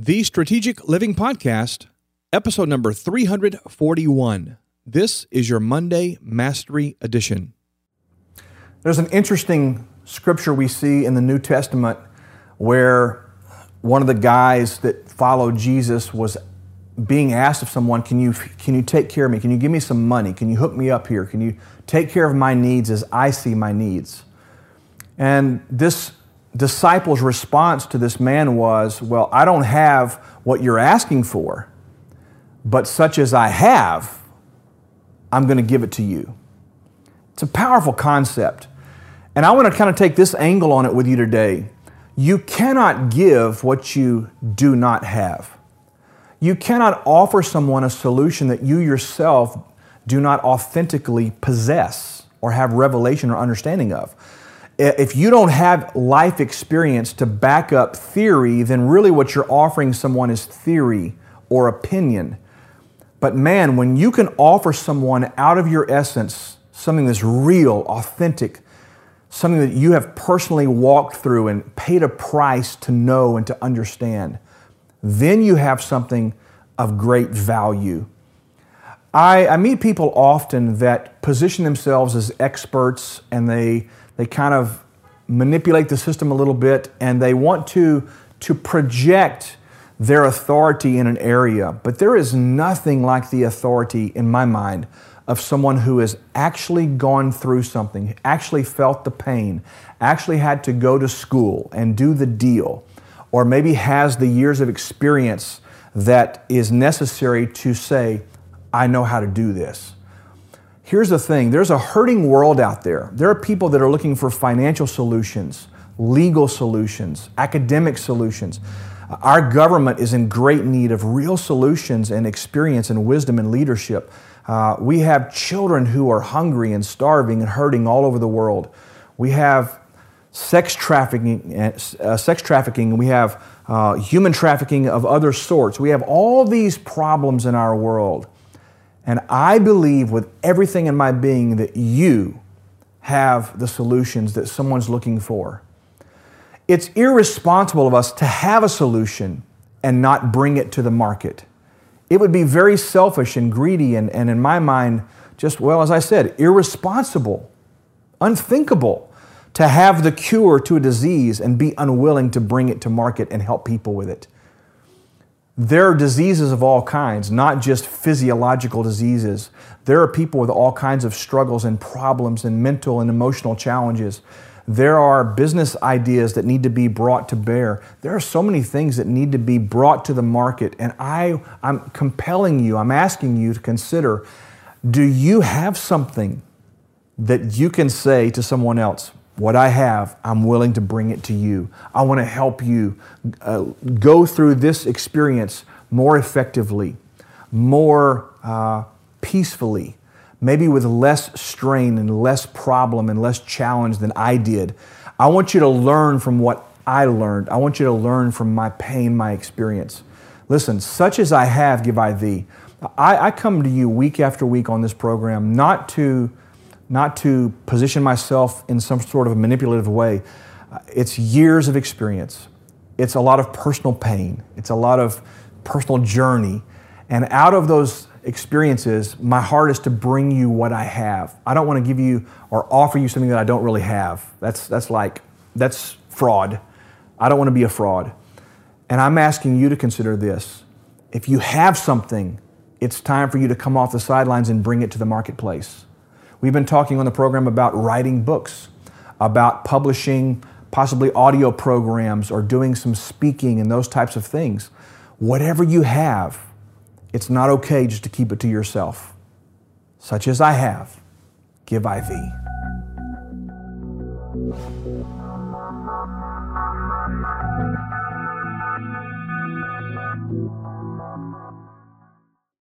The Strategic Living Podcast, episode number 341. This is your Monday Mastery Edition. There's an interesting scripture we see in the New Testament where one of the guys that followed Jesus was being asked of someone, can you, can you take care of me? Can you give me some money? Can you hook me up here? Can you take care of my needs as I see my needs? And this disciples' response to this man was, Well, I don't have what you're asking for, but such as I have, I'm going to give it to you. It's a powerful concept. And I want to kind of take this angle on it with you today. You cannot give what you do not have. You cannot offer someone a solution that you yourself do not authentically possess or have revelation or understanding of if you don't have life experience to back up theory, then really what you're offering someone is theory or opinion. But man, when you can offer someone out of your essence something that's real, authentic, something that you have personally walked through and paid a price to know and to understand, then you have something of great value. I, I meet people often that position themselves as experts and they they kind of manipulate the system a little bit and they want to, to project their authority in an area. But there is nothing like the authority, in my mind, of someone who has actually gone through something, actually felt the pain, actually had to go to school and do the deal, or maybe has the years of experience that is necessary to say, I know how to do this. Here's the thing there's a hurting world out there. There are people that are looking for financial solutions, legal solutions, academic solutions. Our government is in great need of real solutions and experience and wisdom and leadership. Uh, we have children who are hungry and starving and hurting all over the world. We have sex trafficking, uh, sex trafficking. We have uh, human trafficking of other sorts. We have all these problems in our world. And I believe with everything in my being that you have the solutions that someone's looking for. It's irresponsible of us to have a solution and not bring it to the market. It would be very selfish and greedy, and, and in my mind, just, well, as I said, irresponsible, unthinkable to have the cure to a disease and be unwilling to bring it to market and help people with it. There are diseases of all kinds, not just physiological diseases. There are people with all kinds of struggles and problems and mental and emotional challenges. There are business ideas that need to be brought to bear. There are so many things that need to be brought to the market. And I, I'm compelling you, I'm asking you to consider do you have something that you can say to someone else? What I have, I'm willing to bring it to you. I want to help you uh, go through this experience more effectively, more uh, peacefully, maybe with less strain and less problem and less challenge than I did. I want you to learn from what I learned. I want you to learn from my pain, my experience. Listen, such as I have, give I thee. I, I come to you week after week on this program not to not to position myself in some sort of a manipulative way. Uh, it's years of experience. It's a lot of personal pain. It's a lot of personal journey. And out of those experiences, my heart is to bring you what I have. I don't want to give you or offer you something that I don't really have. That's, that's like, that's fraud. I don't want to be a fraud. And I'm asking you to consider this. If you have something, it's time for you to come off the sidelines and bring it to the marketplace. We've been talking on the program about writing books, about publishing possibly audio programs or doing some speaking and those types of things. Whatever you have, it's not okay just to keep it to yourself. Such as I have, give I thee.